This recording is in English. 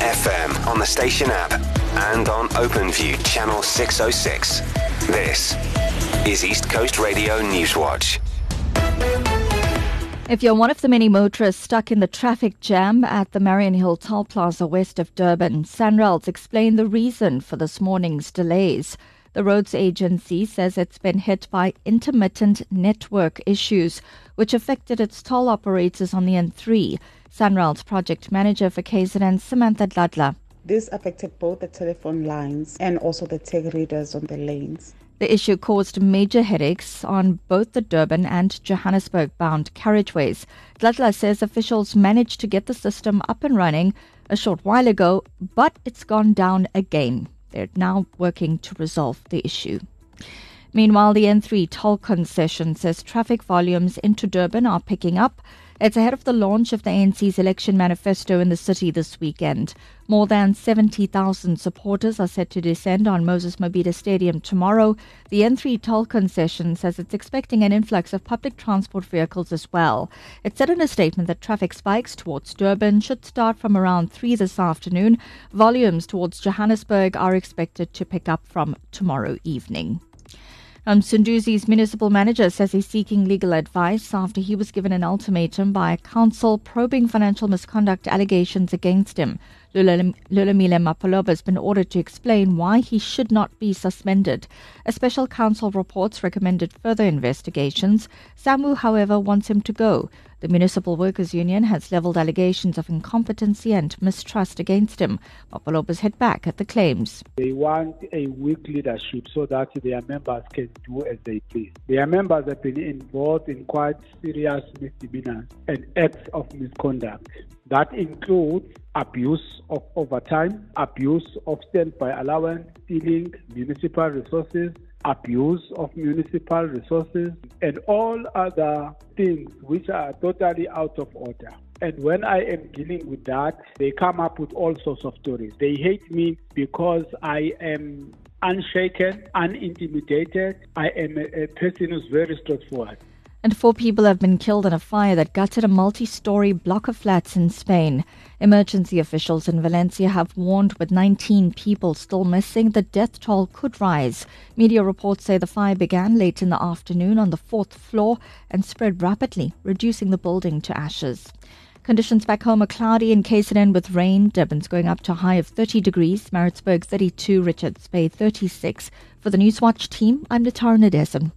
FM on the station app and on OpenView channel 606. This is East Coast Radio Newswatch. If you're one of the many motorists stuck in the traffic jam at the Mariannhill Toll Plaza west of Durban, SANRAL's explained the reason for this morning's delays. The roads agency says it's been hit by intermittent network issues, which affected its toll operators on the N3. SANRAL's project manager for KZN, Samantha Dladla. This affected both the telephone lines and also the tag readers on the lanes. The issue caused major headaches on both the Durban and Johannesburg bound carriageways. Dladla says officials managed to get the system up and running a short while ago, but it's gone down again. They're now working to resolve the issue. Meanwhile, the N3 toll concession says traffic volumes into Durban are picking up. It's ahead of the launch of the ANC's election manifesto in the city this weekend. More than 70,000 supporters are set to descend on Moses Mabhida Stadium tomorrow. The N3 toll concession says it's expecting an influx of public transport vehicles as well. It said in a statement that traffic spikes towards Durban should start from around 3 this afternoon. Volumes towards Johannesburg are expected to pick up from tomorrow evening. Um, Sunduzi's municipal manager says he's seeking legal advice after he was given an ultimatum by a council probing financial misconduct allegations against him. Lulamile Mapholoba has been ordered to explain why he should not be suspended. A special council reports recommended further investigations. SAMWU, however, wants him to go. The Municipal Workers Union has levelled allegations of incompetency and mistrust against him. Mapholoba's hit back at the claims. They want a weak leadership so that their members can do as they please. Their members have been involved in quite serious misdemeanors and acts of misconduct. That includes abuse of overtime, abuse of standby allowance, stealing municipal resources, abuse of municipal resources, and all other things which are totally out of order. And when I am dealing with that, they come up with all sorts of stories. They hate me because I am unshaken, unintimidated. I am a, a person who's very straightforward. And four people have been killed in a fire that gutted a multi story block of flats in Spain. Emergency officials in Valencia have warned with 19 people still missing, the death toll could rise. Media reports say the fire began late in the afternoon on the fourth floor and spread rapidly, reducing the building to ashes. Conditions back home are cloudy in KZN with rain. Durban's going up to a high of 30 degrees. Maritzburg 32, Richards Bay 36. For the Newswatch team, I'm Natara Nadesan.